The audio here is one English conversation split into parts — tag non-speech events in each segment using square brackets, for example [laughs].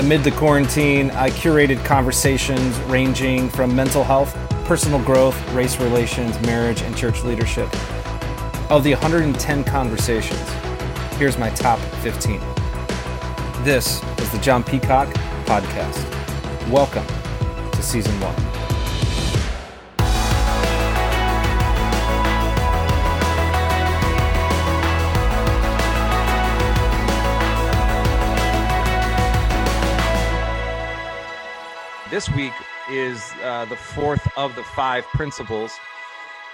Amid the quarantine, I curated conversations ranging from mental health, personal growth, race relations, marriage, and church leadership. Of the 110 conversations, here's my top 15. This is the Jon Peacock Podcast. Welcome to Season 1. This week is uh, the fourth of the five principles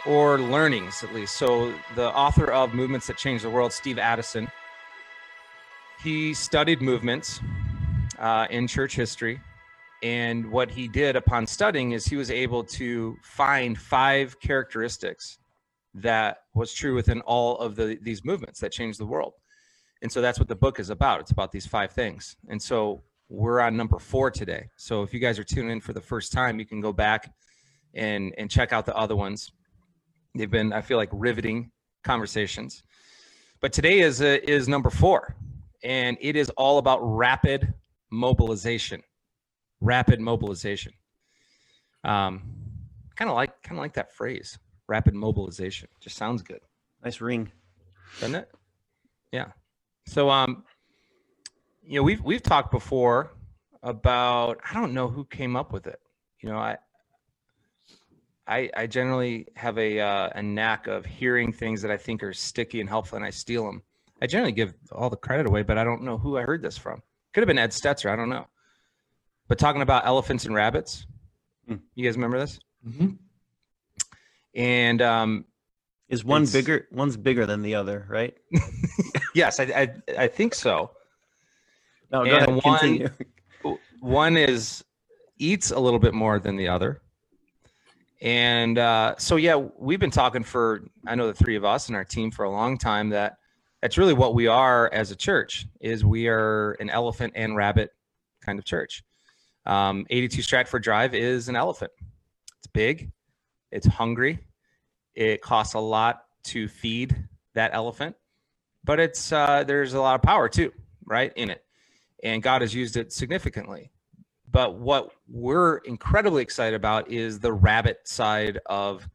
or learnings, at least. So, the author of Movements That Change the World, Steve Addison, he studied movements uh, in church history. And what he did upon studying is he was able to find five characteristics that was true within all of the, these movements that changed the world. And so that's what the book is about. It's about these five things. And so we're on number four today. So if you guys are tuning in for the first time, you can go back and and check out the other ones. They've been, I feel like, riveting conversations. But today is a, is number four, and it is all about rapid mobilization. Rapid mobilization. Um, kind of like kind of like that phrase, rapid mobilization. Just sounds good, Nice ring. doesn't it? Yeah. So um, you know, we've we've talked before about I don't know who came up with it. You know, I I, I generally have a uh, a knack of hearing things that I think are sticky and helpful, and I steal them. I generally give all the credit away, but I don't know who I heard this from. Could have been Ed Stetzer. I don't know. But talking about elephants and rabbits, Hmm. you guys remember this? Mm-hmm. And um, Is one bigger? One's bigger than the other, right? [laughs] yes, I, I I think so. No, go And ahead. one- Continue. one is eats a little bit more than the other and uh, so yeah we've been talking for i know the three of us and our team for a long time that that's really what we are as a church is we are an elephant and rabbit kind of church um, 82 stratford drive is an elephant it's big it's hungry it costs a lot to feed that elephant but it's uh, there's a lot of power too right in it and God has used it significantly. But what we're incredibly excited about is the rabbit side of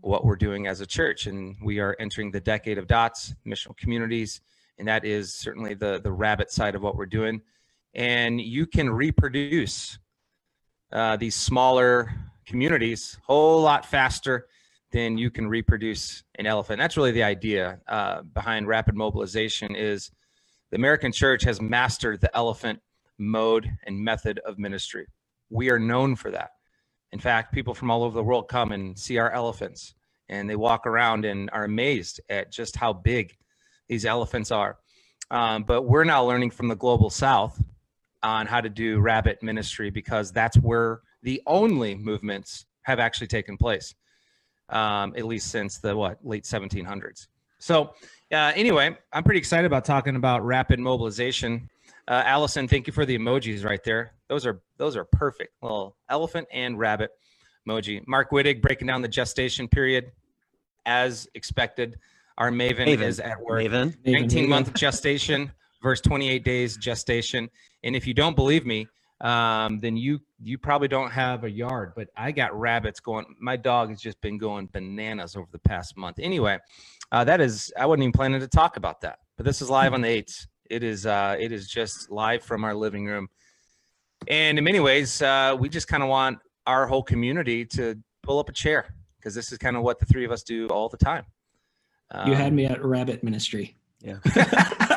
what we're doing as a church. And we are entering the decade of dots, missional communities, and that is certainly the the rabbit side of what we're doing. And you can reproduce uh, these smaller communities a whole lot faster than you can reproduce an elephant. That's really the idea uh, behind rapid mobilization is the American church has mastered the elephant mode and method of ministry. We are known for that. In fact, people from all over the world come and see our elephants and they walk around and are amazed at just how big these elephants are. Um, but we're now learning from the global south on how to do rabbit ministry because that's where the only movements have actually taken place, um, at least since the what late 1700s. So uh, anyway, I'm pretty excited about talking about rapid mobilization. Uh, Allison, thank you for the emojis right there. Those are those are perfect. Little elephant and rabbit emoji. Mark Wittig breaking down the gestation period as expected. Our Maven, Maven. is at work. Maven. 19 month gestation versus 28 days gestation. And if you don't believe me, um, then you you probably don't have a yard. But I got rabbits going. My dog has just been going bananas over the past month. Anyway, uh, that is I wasn't even planning to talk about that. But this is live on the eighth. It is uh, it is just live from our living room. And in many ways, uh, we just kind of want our whole community to pull up a chair because this is kind of what the three of us do all the time. You had Um, me at rabbit ministry. Yeah. [laughs]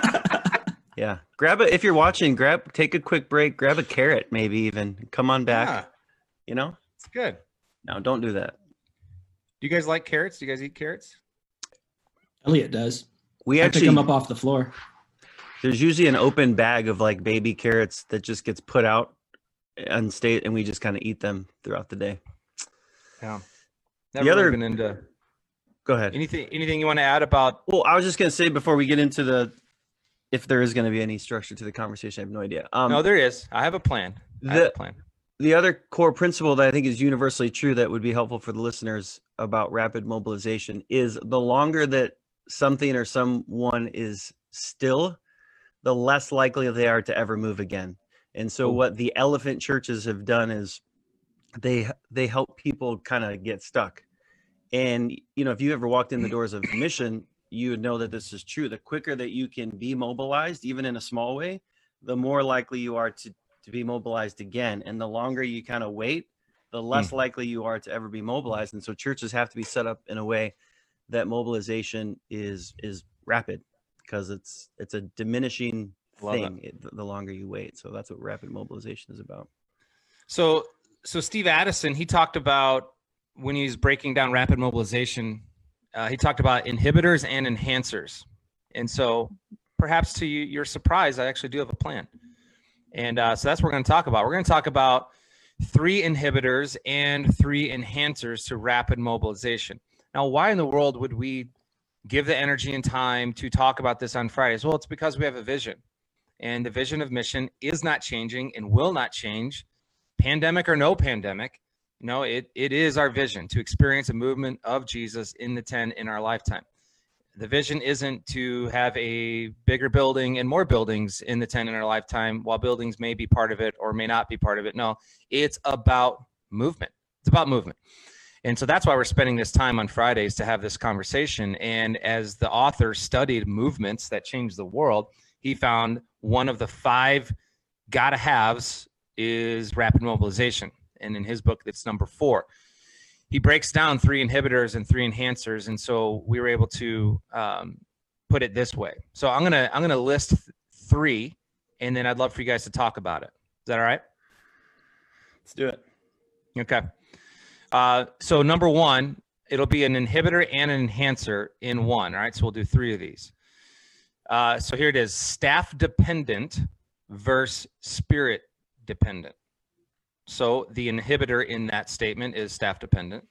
Yeah. Grab it if you're watching. Grab. Take a quick break. Grab a carrot, maybe even. Come on back. Yeah, You know. it's good. No, don't do that. Do you guys like carrots? Do you guys eat carrots? Elliot does. We I pick actually him up off the floor. there's usually an open bag of like baby carrots that just gets put out and state, and we just kind of eat them throughout the day. Yeah. The Never really other- been into Go ahead. anything. Anything you want to add about? Well, I was just gonna say before we get into the, if there is gonna be any structure to the conversation, I have no idea. Um, no, there is. I have a plan. I have the a plan. the other core principle that I think is universally true that would be helpful for the listeners about rapid mobilization is the longer that something or someone is still, the less likely they are to ever move again. And so Cool. what the elephant churches have done is they they help people kind of get stuck. And you know, if you ever walked in the doors of mission, you would know that this is true. The quicker that you can be mobilized, even in a small way, the more likely you are to to be mobilized again. And the longer you kind of wait, the hmm. less likely you are to ever be mobilized. And so churches have to be set up in a way that mobilization is is rapid because it's it's a diminishing Love thing it, the- longer you wait. So that's what rapid mobilization is about. So, so Steve Addison, he talked about when he's breaking down rapid mobilization, uh, he talked about inhibitors and enhancers. And so, perhaps to you, your surprise, I actually do have a plan. And uh, so that's what we're going to talk about. We're going to talk about three inhibitors and three enhancers to rapid mobilization. Now, why in the world would we give the energy and time to talk about this on Fridays? Well, it's because we have a vision. And the vision of mission is not changing and will not change pandemic or no pandemic no it, it is our vision to experience a movement of jesus in the 10 in our lifetime the vision isn't to have a bigger building and more buildings in the 10 in our lifetime while buildings may be part of it or may not be part of it no it's about movement it's about movement and so that's why we're spending this time on fridays to have this conversation and as the author studied movements that changed the world he found one of the five gotta haves is rapid mobilization. And in his book, it's number four. He breaks down three inhibitors and three enhancers. And so we were able to um, put it this way. So I'm to, I'm to list th- three and then I'd love for you guys to talk about it. Is that all right? Let's do it. Okay. Uh, so number one, it'll be an inhibitor and an enhancer in one. All right. So we'll do three of these. Uh, so here it is staff dependent versus spirit dependent. So the inhibitor in that statement is staff dependent.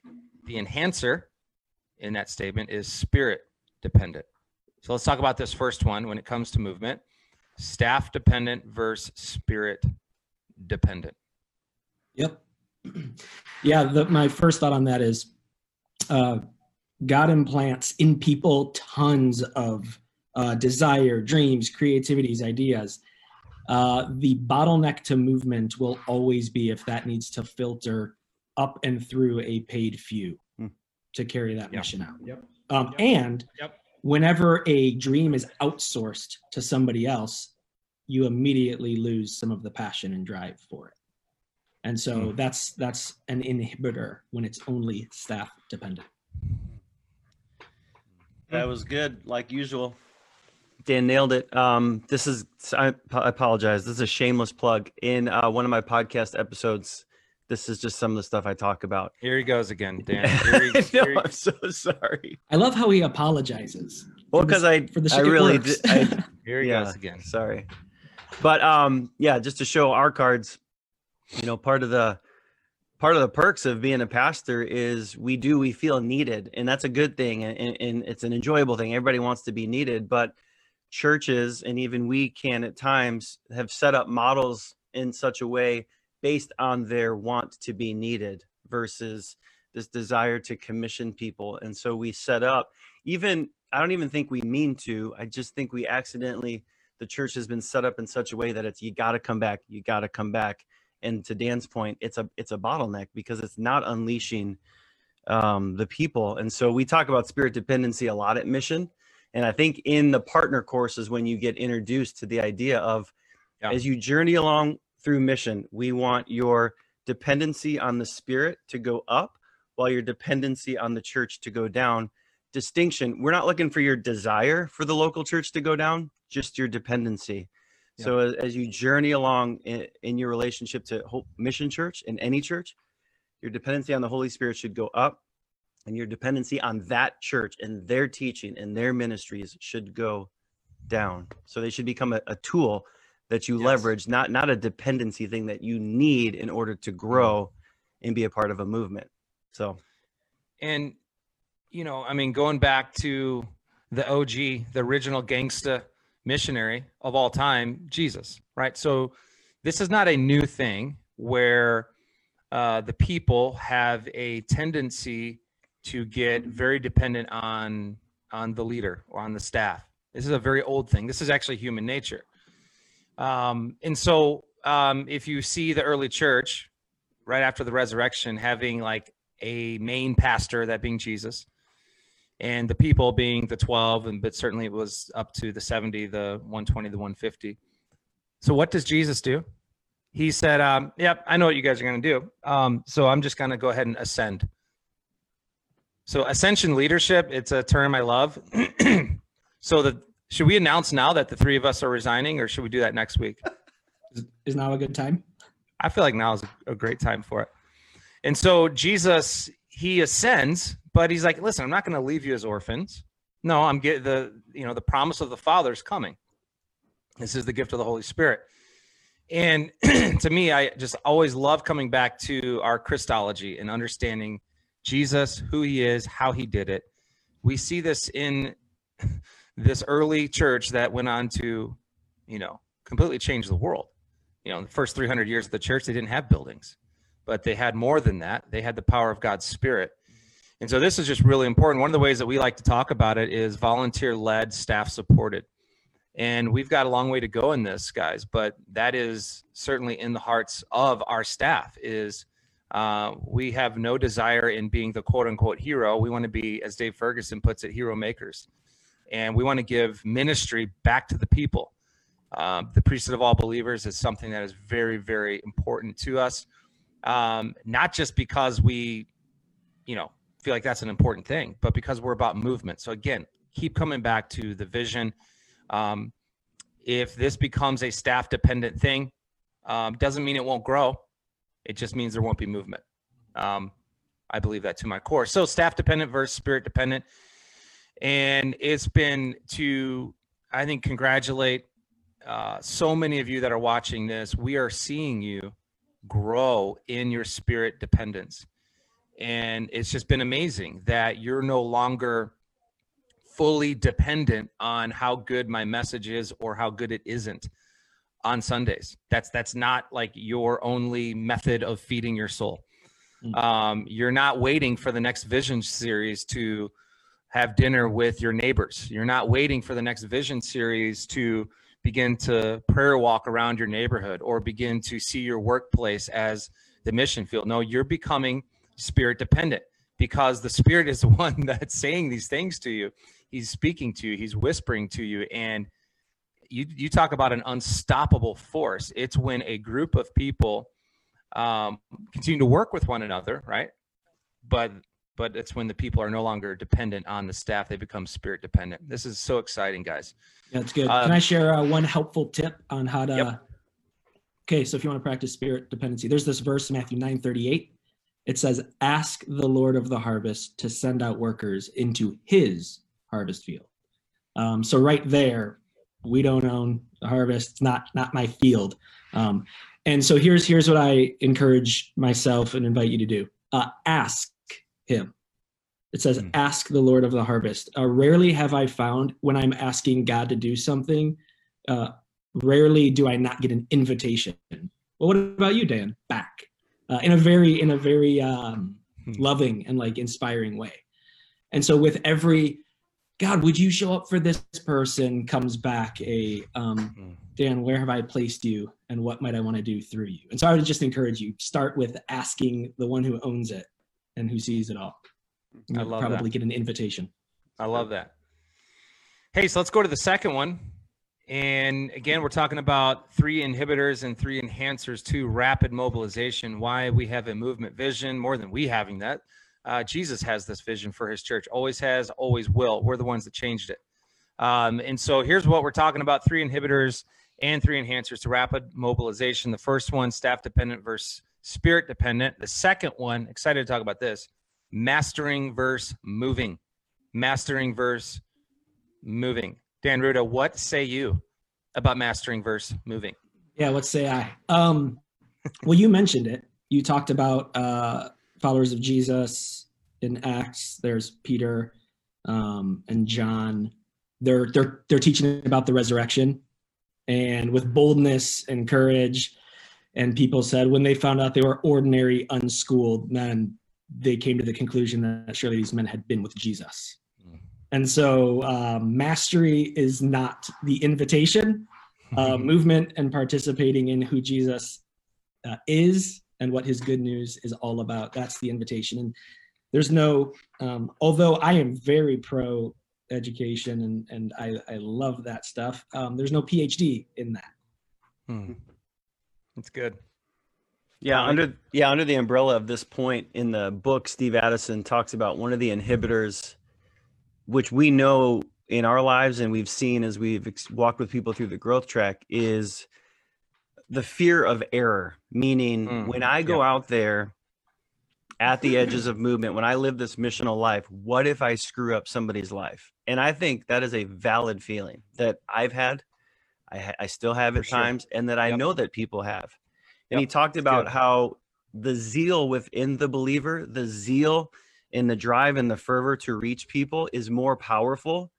The enhancer in that statement is spirit dependent. So let's talk about this first one when it comes to movement staff dependent versus spirit dependent. Yep. Yeah, the, my first thought on that is uh, God implants in people tons of uh, desire, dreams, creativities, ideas. Uh, the bottleneck to movement will always be if that needs to filter up and through a paid few Hmm. to carry that Yeah. mission out. Yep. Um, Yep. And Yep. whenever a dream is outsourced to somebody else, you immediately lose some of the passion and drive for it. And so Hmm. that's that's an inhibitor when it's only staff dependent. That was good, like usual. Dan nailed it. Um, this is I, I apologize. This is a shameless plug. In uh, one of my podcast episodes, this is just some of the stuff I talk about. Here he goes again, Dan. [laughs] Here he, I know, here he- I'm so sorry. I love how he apologizes. Well, because I for the I shit it really works. did. I, here he [laughs] Yeah. goes again. sorry, but um, yeah, just to show our cards. You know, part of the part of the perks of being a pastor is we do we feel needed, and that's a good thing, and, and, it's an enjoyable thing. Everybody wants to be needed, but churches and even we can at times have set up models in such a way based on their want to be needed versus this desire to commission people and so we set up even i don't even think we mean to i just think we accidentally the church has been set up in such a way that it's you got to come back you got to come back and to dan's point it's a it's a bottleneck because it's not unleashing um, the people and so we talk about spirit dependency a lot at mission and I think in the partner courses, when you get introduced to the idea of Yeah. as you journey along through mission, we want your dependency on the spirit to go up while your dependency on the church to go down. Distinction we're not looking for your desire for the local church to go down, just your dependency. So as, as you journey along in, in your relationship to Hope Mission Church in any church, your dependency on the Holy Spirit should go up and your dependency on that church and their teaching and their ministries should go down. So they should become a, a tool that you Yes. leverage not not a dependency thing that you need in order to grow and be a part of a movement. So. And you know, I mean, going back to the OG, the original gangsta missionary of all time, Jesus, right? So this is not a new thing where uh, the people have a tendency to get very dependent on on the leader or on the staff. This is a very old thing. This is actually human nature. Um, and so um, if you see the early church right after the resurrection having like a main pastor, that being Jesus, and the people being the 12, and but certainly it was up to the 70, the 120, the 150. So what does Jesus do? He said, um, "Yep, I know what you guys are going to do. Um, so I'm just going to go ahead and ascend." So ascension leadership, it's a term I love. [clears throat] so the should we announce now that the three of us are resigning, or should we do that next week? Is, is now a good time? I feel like now is a great time for it. And so Jesus, he ascends, but he's like, listen, I'm not going to leave you as orphans. No, I'm getting the, you know, the promise of the Father is coming. This is the gift of the Holy Spirit. And [clears throat] to me, I just always love coming back to our Christology and understanding Jesus, who he is, how he did it. We see this in [laughs] this early church that went on to, you know, completely change the world. You know, the first 300 years of the church, they didn't have buildings but they had more than that. They had the power of God's Spirit. And so this is just really important. One of the ways that we like to talk about it is volunteer led, staff supported. And we've got a long way to go in this, guys, but that is certainly in the hearts of our staff is uh, we have no desire in being the quote unquote hero. We want to be, as Dave Ferguson puts it, hero makers. And we want to give ministry back to the people. Um, the priesthood of all believers is something that is very, very important to us um, not just because we, you know, feel like that's an important thing, but because we're about movement. So again, keep coming back to the vision. Um, if this becomes a staff dependent thing, um, doesn't mean it won't grow. It just means there won't be movement. Um, I believe that to my core. So staff dependent versus spirit dependent. And it's been to, I think, congratulate uh, so many of you that are watching this. We are seeing you grow in your spirit dependence. And it's just been amazing that you're no longer fully dependent on how good my message is or how good it isn't on Sundays. That's that's not like your only method of feeding your soul. Mm. Um, you're not waiting for the next vision series to have dinner with your neighbors. You're not waiting for the next vision series to begin to prayer walk around your neighborhood or begin to see your workplace as the mission field. No, you're becoming spirit dependent because the spirit is [laughs] the one that's saying these things to you. He's speaking to you, he's whispering to you and you you talk about an unstoppable force. It's when a group of people um, continue to work with one another, right? But but it's when the people are no longer dependent on the staff; they become spirit dependent. This is so exciting, guys. That's good. Um, Can I share uh, one helpful tip on how to? Yep. Okay, so if you want to practice spirit dependency, there's this verse in Matthew nine thirty eight. It says, "Ask the Lord of the harvest to send out workers into His harvest field." Um, so right there, we don't own the harvest. It's not not my field. Um, and so here's here's what I encourage myself and invite you to do: uh, ask Him it says, mm. Ask the Lord of the harvest. Uh, rarely have I found when I'm asking God to do something, uh, rarely do I not get an invitation. Well, what about you, Dan? Back uh, in a very, in a very um, mm. loving and like inspiring way. And so with every, God, would you show up for this person? Comes back a, um, mm. Dan, where have I placed you, and what might I want to do through you? And so I would just encourage you start with asking the one who owns it and who sees it all. I love probably that. get an invitation. I love that. Hey, so let's go to the second one. And again, we're talking about three inhibitors and three enhancers to rapid mobilization. Why we have a movement vision more than we having that. Uh, Jesus has this vision for his church, always has, always will. We're the ones that changed it. Um, and so here's what we're talking about three inhibitors and three enhancers to rapid mobilization. The first one, staff dependent versus spirit dependent. The second one, excited to talk about this, mastering verse moving. Mastering verse moving. Dan Ruda, what say you about mastering verse moving? Yeah, what say I? Um, well, you mentioned it. You talked about uh, followers of Jesus in Acts. There's Peter um, and John. They're they're they're teaching about the resurrection, and with boldness and courage. And people said when they found out they were ordinary, unschooled men, they came to the conclusion that surely these men had been with Jesus. Hmm. And so, um, mastery is not the invitation, uh, [laughs] movement and participating in who Jesus uh, is and what his good news is all about. That's the invitation. And there's no, um, although I am very pro education and, and I, I love that stuff, um, there's no PhD in that. Hmm. That's good. Yeah, under yeah, under the umbrella of this point in the book, Steve Addison talks about one of the inhibitors, which we know in our lives and we've seen as we've ex- walked with people through the growth track is the fear of error. Meaning, Mm, when I go yeah. out there at the edges of movement, when I live this missional life, what if I screw up somebody's life? And I think that is a valid feeling that I've had. I, I still have at sure. times, and that I Yep. know that people have. And he talked that's about good. how the zeal within the believer, the zeal and the drive and the fervor to reach people is more powerful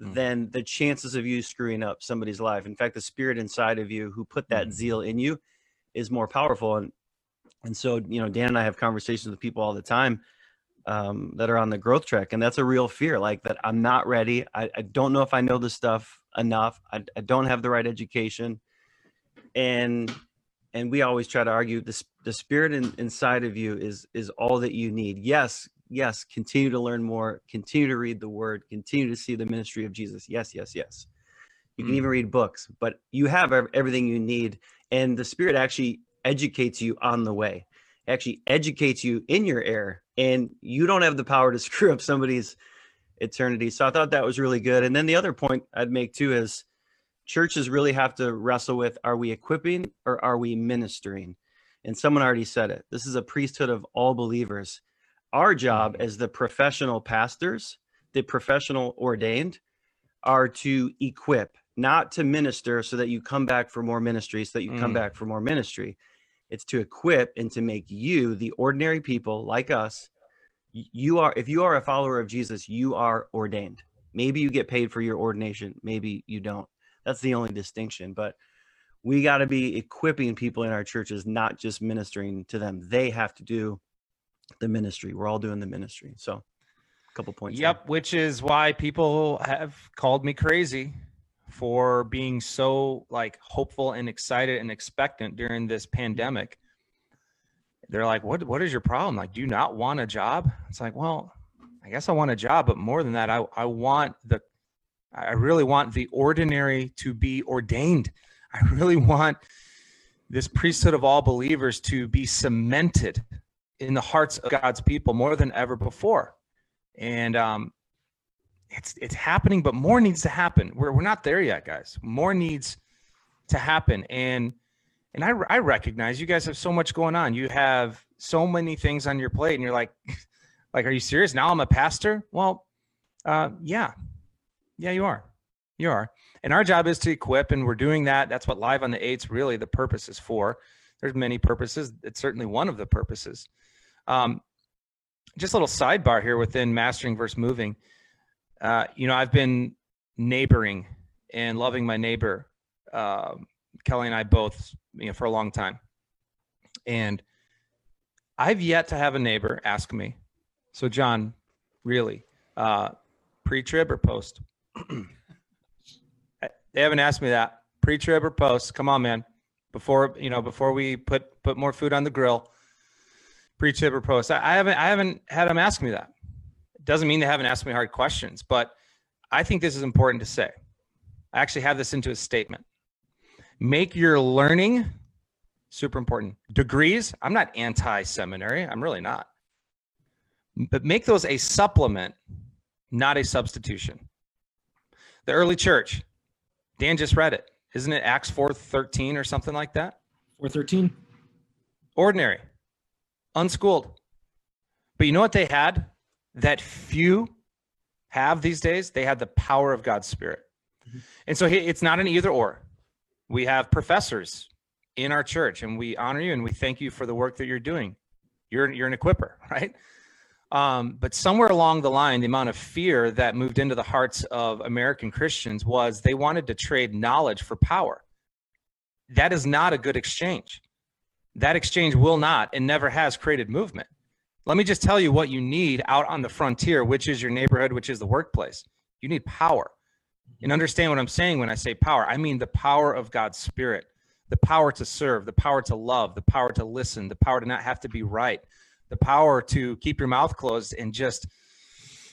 Mm. than the chances of you screwing up somebody's life. In fact, the spirit inside of you who put that Mhm. zeal in you is more powerful. And and so, you know, Dan and I have conversations with people all the time um, that are on the growth track, and that's a real fear. Like that, I'm not ready. I, I don't know if I know the stuff enough. I, I don't have the right education, and and we always try to argue this the spirit in, inside of you is is all that you need. Yes yes continue to learn more continue to read the word continue to see the ministry of jesus. Yes yes yes. You can Mm. even read books but you have everything you need and the spirit actually educates you on the way. Actually educates you in your error and you don't have the power to [laughs] screw up somebody's eternity. So i thought that was really good. And then the other point i'd make too is churches really have to wrestle with are we equipping or are we ministering? And someone already said it. This is a priesthood of all believers. Our job as the professional pastors the professional ordained are to equip not to minister so that you come back for more ministry so that you come Mm. back for more ministry. It's to equip and to make you the ordinary people like us you are if you are a follower of jesus you are ordained. Maybe you get paid for your ordination maybe you don't. That's the only distinction but we got to be equipping people in our churches not just ministering to them. They have to do the ministry. We're all doing the ministry. So a couple points there. Yep, which is why people have called me crazy for being so like hopeful and excited and expectant during this pandemic. They're like, "What what is your problem? Like, do you not want a job?" It's like, "Well, I guess I want a job, but more than that, I I want the I really want the ordinary to be ordained. I really want this priesthood of all believers to be cemented in the hearts of God's people more than ever before." and um, it's it's happening, but more needs to happen. We're we're not there yet, guys. More needs to happen, and and I I recognize you guys have so much going on. You have so many things on your plate, and you're like, [laughs] like, are you serious? Now I'm a pastor. Well, uh, yeah, yeah, you are, you are. And our job is to equip, and we're doing that. That's what Live on the Eights really the purpose is for. There's many purposes. It's certainly one of the purposes. Um, just a little sidebar here within mastering versus moving. Uh, you know, I've been neighboring and loving my neighbor, um, Kelly and I both, you know, for a long time. And I've yet to have a neighbor ask me, so Jon, really, uh, pre-trib or post? [clears throat] they haven't asked me that pre-trib or post. Come on, man. Before you know, before we put put more food on the grill, pre-trib or post. I, I haven't I haven't had them ask me that. It doesn't mean they haven't asked me hard questions, but I think this is important to say. I actually have this into a statement. Make your learning super important. Degrees, I'm not anti-seminary. I'm really not. But make those a supplement, not a substitution. The early church, Dan just read it. Isn't it Acts 4:13 or something like that? 413. Ordinary, unschooled. But you know what they had that few have these days? They had the power of God's Spirit. Mm-hmm. And so it's not an either or. We have professors in our church, and we honor you and we thank you for the work that you're doing. You're, you're an equiper, [laughs] right? Um, but somewhere along the line, the amount of fear that moved into the hearts of American Christians was they wanted to trade knowledge for power. That is not a good exchange. That exchange will not and never has created movement. Let me just tell you what you need out on the frontier, which is your neighborhood, which is the workplace. You need power. And understand what I'm saying when I say power. I mean the power of God's Spirit, the power to serve, the power to love, the power to listen, the power to not have to be right, the power to keep your mouth closed and just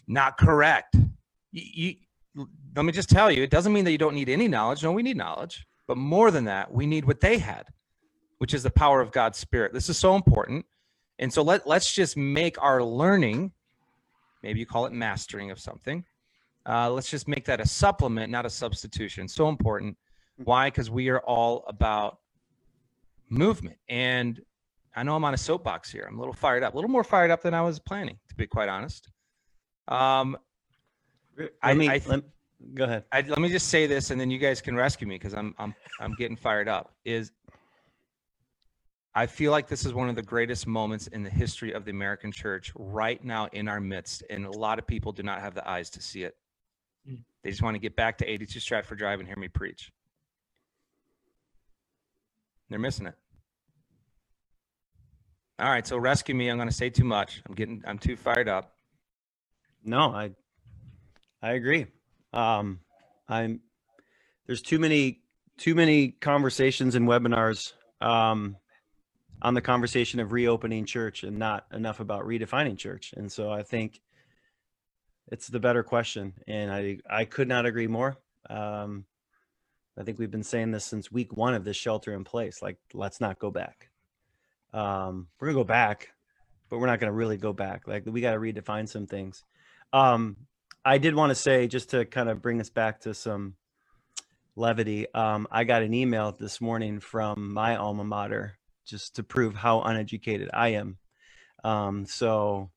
not correct. You, you, let me just tell you, it doesn't mean that you don't need any knowledge. No, we need knowledge. But more than that, we need what they had, which is the power of God's Spirit. This is so important. And so let, let's just make our learning, maybe you call it mastering of something. Uh, let's just make that a supplement, not a substitution. So important. Why? Because we are all about movement. And I know I'm on a soapbox here. I'm a little fired up, a little more fired up than I was planning, to be quite honest. Um, I mean, I- let, go ahead. I, let me just say this, and then you guys can rescue me because I'm I'm I'm getting fired up. Is I feel like this is one of the greatest moments in the history of the American church right now in our midst, and a lot of people do not have the eyes to see it. They just want to get back to 82 Stratford Drive and hear me preach. They're missing it. All right, so rescue me. I'm going to say too much. I'm getting I'm too fired up. No, I I agree. Um I'm there's too many too many conversations and webinars um on the conversation of reopening church and not enough about redefining church. And so I think it's the better question and I I could not agree more. Um I think we've been saying this since week 1 of this shelter in place like let's not go back. Um we're to go back but we're not to really go back. Like we got to redefine some things. Um, I did want to say, just to kind of bring us back to some levity, um, I got an email this morning from my alma mater just to prove how uneducated I am. Um, so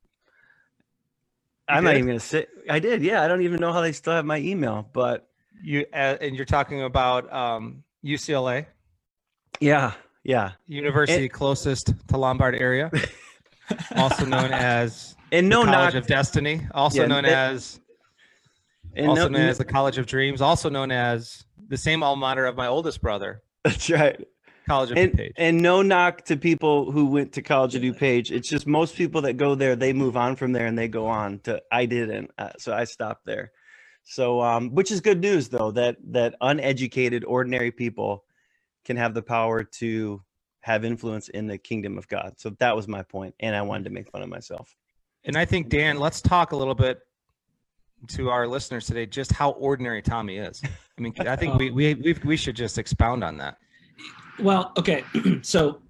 I'm not even going to say I did. Yeah. I don't even know how they still have my email, but You uh, and you're talking about um, UCLA. yeah, yeah. University closest to Lombard area, [laughs] also known as And no, College not, of Destiny, also Yeah, known that- as and also no, known as the College of Dreams, also known as the same alma mater of my oldest brother, that's right. College of and, DuPage. and no knock to people who went to college of DuPage. It's just most people that go there, they move on from there and they go on to. I didn't, uh, so I stopped there. So, um, which is good news though that that uneducated, ordinary people can have the power to have influence in the kingdom of God. So that was my point, and I wanted to make fun of myself. And I think Dan, let's talk a little bit to our listeners today, just how ordinary Tommy is. I mean, I think we we [laughs] we we should just expound on that. Well, okay. [clears throat] so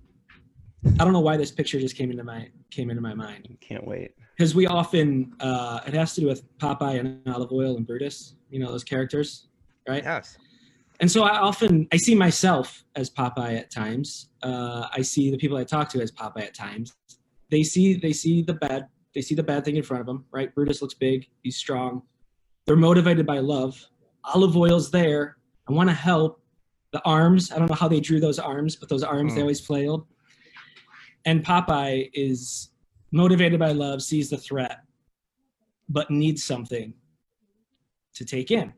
I don't know why this picture just came into my came into my mind Can't wait. because we often uh, it has to do with Popeye and Olive Oyl and Brutus. You know those characters, right? Yes. And so I often I see myself as Popeye at times. Uh, I see the people I talk to as Popeye at times. They see they see the bad they see the bad thing in front of them. Right? Brutus looks big. He's strong. They're motivated by love. Olive Oyl's there. I want to help. The arms. I don't know how they drew those arms, but those arms they Hmm. always flailed. And Popeye is motivated by love, sees the threat, but needs something to take in.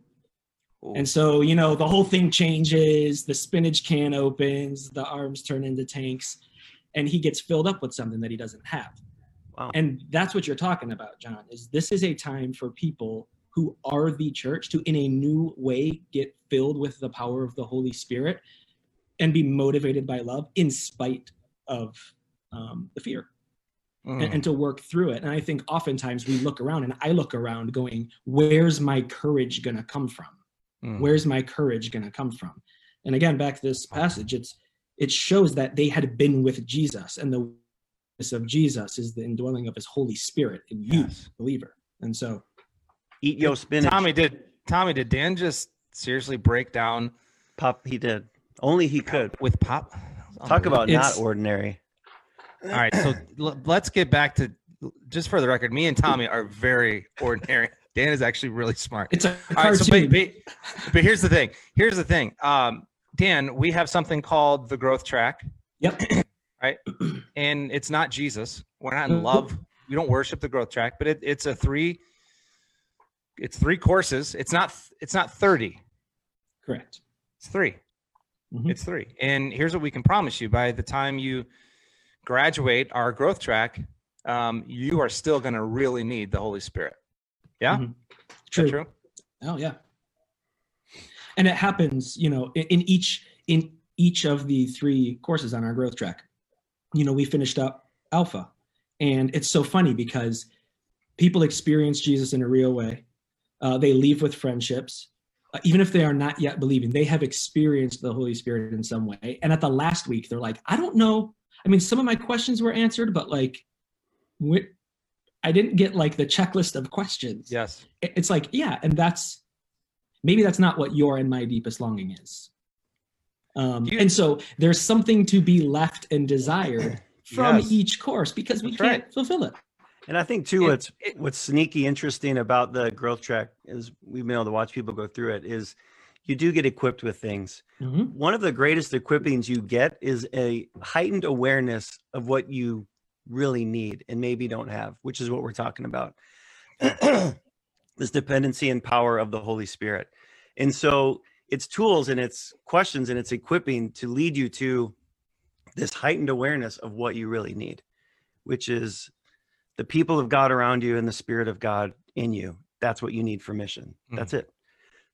Ooh. And so, you know, the whole thing changes, the spinach can opens, the arms turn into tanks, and he gets filled up with something that he doesn't have. Wow. And that's what you're talking about, Jon, is this is a time for people who are the church to in a new way get filled with the power of the Holy Spirit and be motivated by love in spite of um, the fear Mm. and, and to work through it. And I think oftentimes we look around and I look around going, where's my courage going to come from? Mm. where's my courage going to come from and again back to this passage it's it shows that they had been with jesus and the witness of jesus is the indwelling of his holy spirit in you Yes. believer and so Eat yo spinach. Tommy did Tommy did Dan just seriously break down Pop. He did. Only he could. with pop? Talk about It's- not ordinary. All right, so l- let's get back to just for the record. Me and Tommy are very ordinary. [laughs] Dan is actually really smart. it's a All right, so but, but, but here's the thing. Here's the thing. Um, Dan, we have something called the growth track, yep [coughs] Right. and it's not Jesus. We're not in Mhm. love. We don't worship the growth track, but it, it's a three. It's three courses. It's not. It's not thirty. correct It's 3 Mhm. It's three. And here's what we can promise you: by the time you graduate our growth track, um, you are still going to really need the Holy Spirit. Yeah, Mhm. True. true. oh yeah and it happens you know in, in each in each of the three courses on our growth track you know we finished up alpha and it's so funny because people experience jesus in a real way uh, they leave with friendships uh, even if they are not yet believing they have experienced the holy spirit in some way and at the last week they're like i don't know i mean some of my questions were answered but like wh- i didn't get like the checklist of questions Yes. it's like yeah and that's maybe that's not what your and my deepest longing is um, You- and so there's something to be left and desired [clears throat] from Yes. each course because we That's can't right. fulfill it And I think too, It- what's it- what's sneaky interesting about the growth track is we've been able to watch people go through it. Is you do get equipped with things. Mhm. One of the greatest equippings you get is a heightened awareness of what you really need and maybe don't have, which is what we're talking about. [clears throat] this dependency and power of the Holy Spirit. And so it's tools and it's questions and it's equipping to lead you to this heightened awareness of what you really need, which is the people of God around you and the Spirit of God in you. That's what you need for mission. That's mm-hmm. it.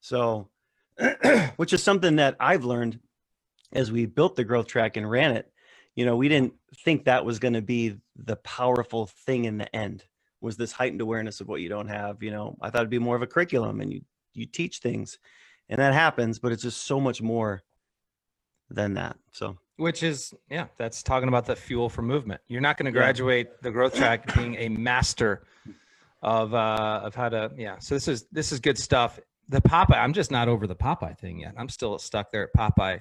So, [clears throat] which is something that I've learned as we built the growth track and ran it. You know, we didn't think that was going to be the powerful thing in the end. Was this heightened awareness of what you don't have? You know, I thought it'd be more of a curriculum and you you teach things, and that happens, but it's just so much more than that. So Which is, yeah, that's talking about the fuel for movement. You're not going to Yeah. graduate the growth track being a master of uh of how to yeah. So this is this is good stuff. The Popeye, I'm just not over the Popeye thing yet. I'm still stuck there at Popeye.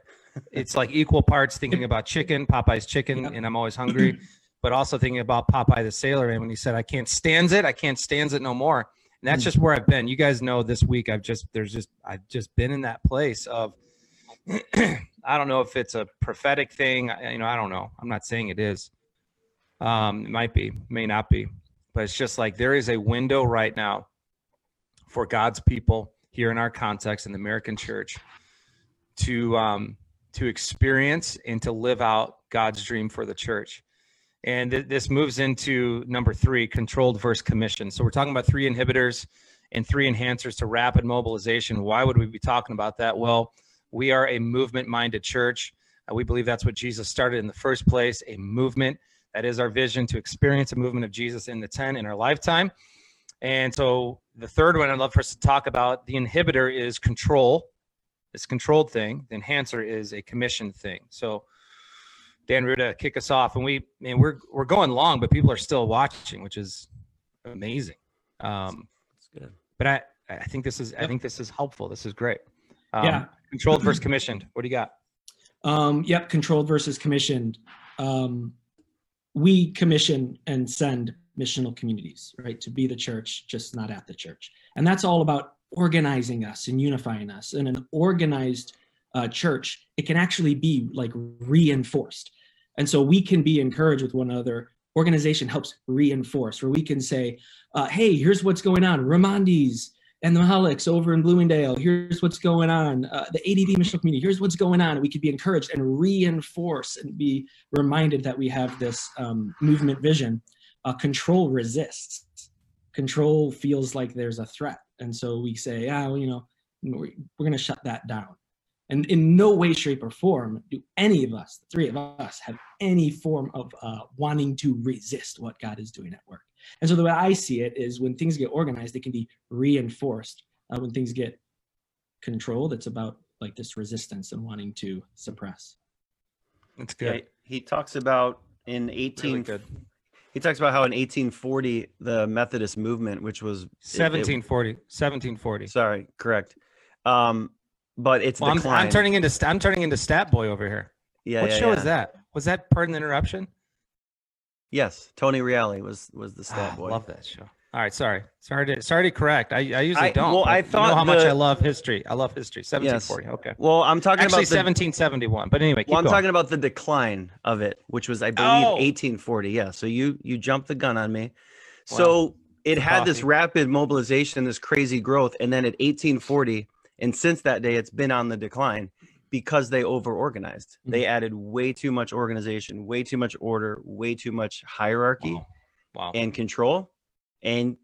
It's like equal parts thinking about chicken, Popeye's chicken, Yeah. and I'm always hungry, [clears throat] but also thinking about Popeye the Sailor Man when he said, I can't stand it, I can't stand it no more. And that's Mm. just where I've been. You guys know this week I've just there's just I've just been in that place of [clears throat] I don't know if it's a prophetic thing. You know, I don't know. I'm not saying it is. Um, it might be, may not be, but it's just like there is a window right now for God's people here in our context in the American church to um, to experience and to live out God's dream for the church. And th- this moves into number three, controlled versus commission. So we're talking about three inhibitors and three enhancers to rapid mobilization. Why would we be talking about that? Well, we are a movement minded church. Uh, we believe that's what Jesus started in the first place a movement. That is our vision to experience a movement of Jesus in the 10 in our lifetime. And so the third one I'd love for us to talk about the inhibitor is control, this controlled thing. The enhancer is a commissioned thing. So, Dan Ruda, kick us off. And we, man, we're, we're going long, but people are still watching, which is amazing. Um, it's good. but I, I think this is, I think this is helpful. This is great. Um, Yeah. Controlled versus commissioned. What do you got? Um, yep, controlled versus commissioned. Um, we commission and send missional communities, right, to be the church, just not at the church. And that's all about organizing us and unifying us. In an organized uh, church, it can actually be like reinforced. And so we can be encouraged with one another. Organization helps reinforce, where we can say, uh, hey, here's what's going on. Ramondi's and the Mahalics over in Bloomingdale. Here's what's going on. Uh, the ADB missional community. Here's what's going on. We could be encouraged and reinforce and be reminded that we have this um, movement vision. Uh, control resists. Control feels like there's a threat, and so we say, "Ah, well, you know, we're, we're going to shut that down." And in no way, shape, or form do any of us, the three of us, have any form of uh, wanting to resist what God is doing at work. And so the way I see it is when things get organized, they can be reinforced. Uh, when things get controlled, it's about like this resistance and wanting to suppress. That's Yeah, good. he talks about in 18 Really good. he talks about how in 1840 the Methodist movement which was it- it- 1740. 1740. sorry, correct. Um but it's Well, I'm. I'm turning into I'm turning into Stat Boy over here. yeah, what yeah, show yeah. is that? Was that pardon the interruption? Yes, Tony Reali was was the stat Ah, boy. love that show. All right, sorry, sorry to sorry to correct. I, I usually I- don't. well, I you know thought how much I love history. I love history. 1740. Okay. Well, I'm talking Actually, about the, 1771. But anyway, keep well, I'm going. talking about the decline of it, which was I believe Oh. 1840. Yeah, so you you jumped the gun on me. So it had this rapid mobilization, this crazy growth, and then at 1840, and since that day, it's been on the decline because they overorganized. Mm-hmm. They added way too much organization, way too much order, way too much hierarchy Wow. Wow. and control, and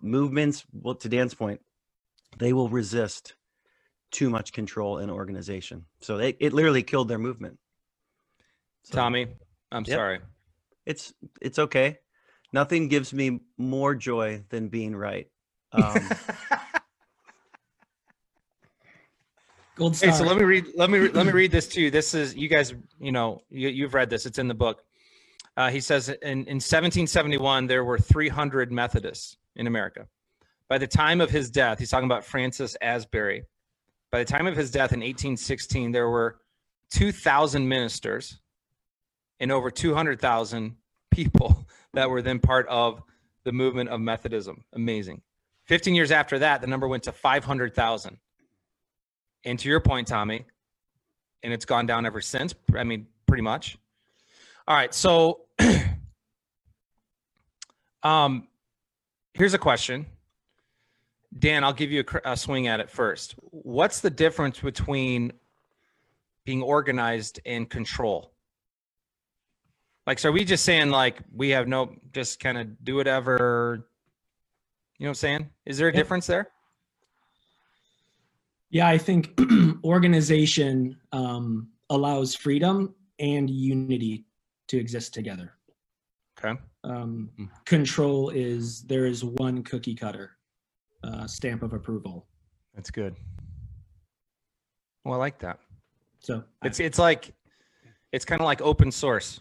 movements. Well, to Dan's point, they will resist too much control and organization. So they, it literally killed their movement. So Tommy, I'm Yep. sorry. it's it's okay. Nothing gives me more joy than being right. Um, [laughs] Gold star. Hey, so let me read. Let me let me [clears throat] read this to you. This is you guys. You know, you, you've read this. It's in the book. Uh, he says in, in 1771 there were 300 Methodists in America. By the time of his death, he's talking about Francis Asbury. By the time of his death in 1816, there were 2,000 ministers and over 200,000 people [laughs] that were then part of the movement of Methodism. Amazing. 15 years after that, the number went to 500,000. And to your point, Tommy, and it's gone down ever since. I mean, pretty much. All right. So, [clears throat] um, here's a question. Dan, I'll give you a, a swing at it first. What's the difference between being organized and control? Like, so are we just saying like we have no, just kind of do whatever? You know what I'm saying? Is there a Yep. difference there? Yeah, I think [clears throat] organization um, allows freedom and unity to exist together. Okay. Um, Mm. control is there is one cookie cutter uh, stamp of approval. That's good. Well, I like that. So It's it's like it's kind of like open source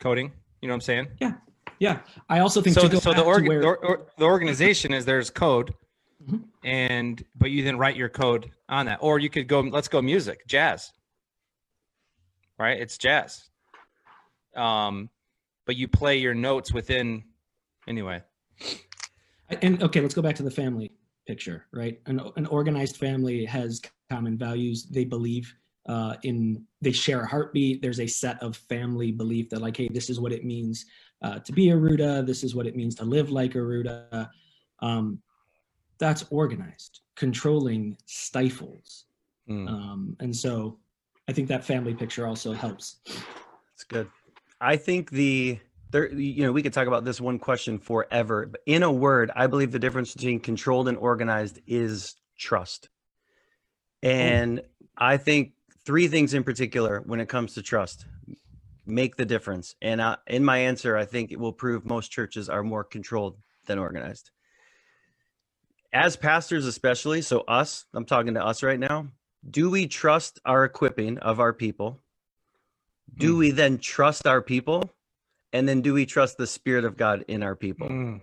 coding. You know what I'm saying? yeah, yeah. I also think So to go so the, back to org- where- the, or, the organization is there's code, Mhm. and but you then write your code on that, or you could go let's go music jazz. Right, it's jazz. Um, but you play your notes within. Anyway, and okay let's go back to the family picture right an, an organized family has common values they believe uh, in they share a heartbeat there's a set of family belief that like hey this is what it means uh, to be a ruda this is what it means to live like a ruda um, that's organized controlling stifles Mm. um, and so i think that family picture also helps It's good. I think the there you know we could talk about this one question forever. But in a word, I believe the difference between controlled and organized is trust. And I think three things in particular when it comes to trust make the difference. And uh, in my answer, I think it will prove most churches are more controlled than organized. As pastors, especially, so us, I'm talking to us right now. Do we trust our equipping of our people? do Mm. we then trust our people and then do we trust the spirit of god in our people Mm.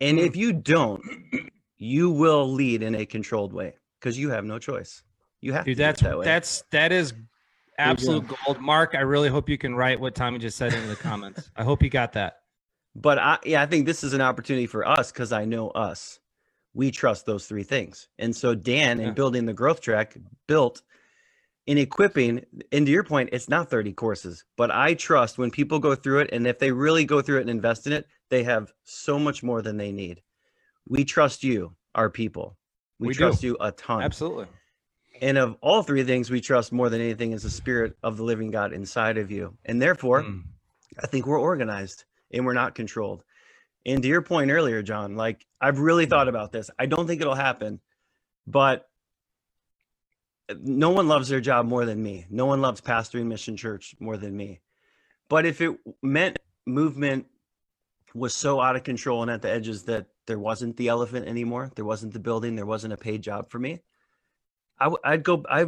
and Mm. if you don't you will lead in a controlled way because you have no choice you have dude, to do that's that way. that's that is absolute gold. Mark, I really hope you can write what Tommy just said in the comments. I hope you got that. but i yeah i think this is an opportunity for us because i know us we trust those three things and so dan Yeah. in building the growth track built in equipping and to your point it's not 30 courses but i trust when people go through it and if they really go through it and invest in it they have so much more than they need we trust you our people we, We do. trust you a ton Absolutely. and of all three things we trust more than anything is the spirit of the living god inside of you and therefore Mm. I think we're organized and we're not controlled. And to your point earlier, Jon, like I've really thought about this. I don't think it'll happen, but no one loves their job more than me. No one loves pastoring Mission Church more than me. But if it meant movement was so out of control and at the edges that there wasn't the elephant anymore, there wasn't the building, there wasn't a paid job for me, I w- I'd go. I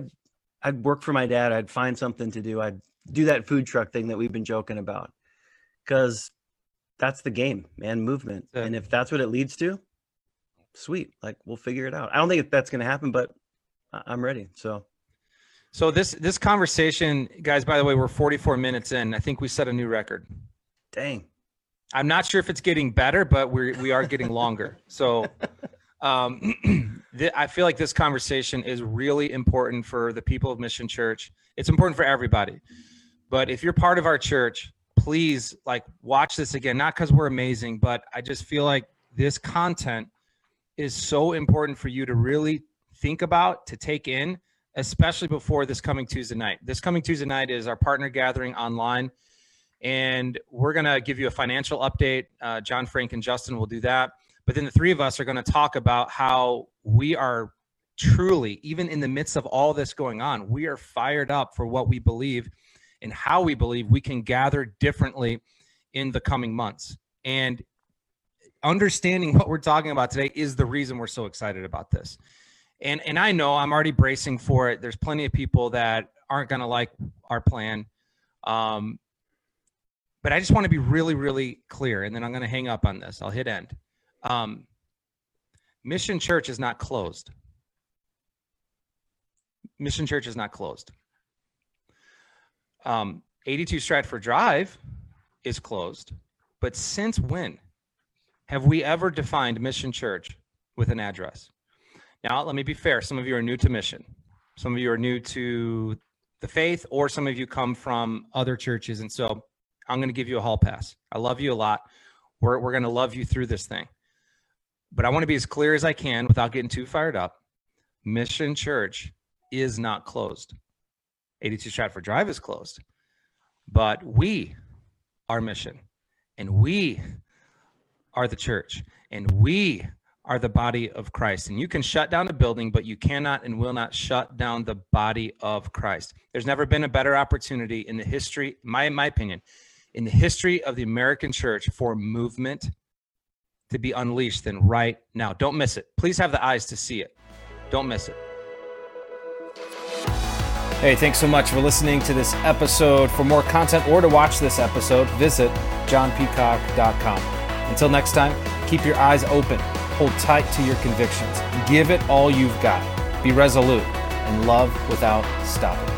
I'd work for my dad. I'd find something to do. I'd do that food truck thing that we've been joking about because that's the game, man. Movement, Yeah. and if that's what it leads to, sweet. Like we'll figure it out. I don't think that's going to happen, but I'm ready. So So this this conversation, guys. By the way, we're 44 minutes in. I think we set a new record. dang, I'm not sure if it's getting better, but we're we are getting longer. So [laughs] um, [clears throat] th- I feel like this conversation is really important for the people of Mission Church. It's important for everybody. But if you're part of our church, please like watch this again. Not because we're amazing, but I just feel like this content is so important for you to really think about, to take in, especially before this coming Tuesday night. This coming Tuesday night is our partner gathering online and we're going to give you a financial update. Uh, John Frank and Justin will do that. But then the three of us are going to talk about how we are truly, even in the midst of all this going on, we are fired up for what we believe and how we believe we can gather differently in the coming months. And understanding what we're talking about today is the reason we're so excited about this. And and I know I'm already bracing for it. There's plenty of people that aren't going to like our plan. Um, but I just want to be really, really clear, and then I'm going to hang up on this. I'll hit end. Um, Mission Church is not closed. Mission Church is not closed. Um, 82 Stratford Drive is closed, but since when have we ever defined Mission Church with an address? Now, let me be fair. Some of you are new to Mission. Some of you are new to the faith, or some of you come from other churches. And so I'm going to give you a hall pass. I love you a lot. We're, we're going to love you through this thing. But I want to be as clear as I can without getting too fired up. Mission Church is not closed. 82 Stratford Drive is closed. But we are mission, and we are the church, and we are the body of Christ. And you can shut down a building, but you cannot and will not shut down the body of Christ. There's never been a better opportunity in the history, my my opinion, in the history of the American church for movement to be unleashed than right now. Don't miss it. Please have the eyes to see it. Don't miss it. Hey, thanks so much for listening to this episode. For more content or to watch this episode, visit jonpeacock.com. Until next time, keep your eyes open, hold tight to your convictions, give it all you've got, be resolute, and love without stopping.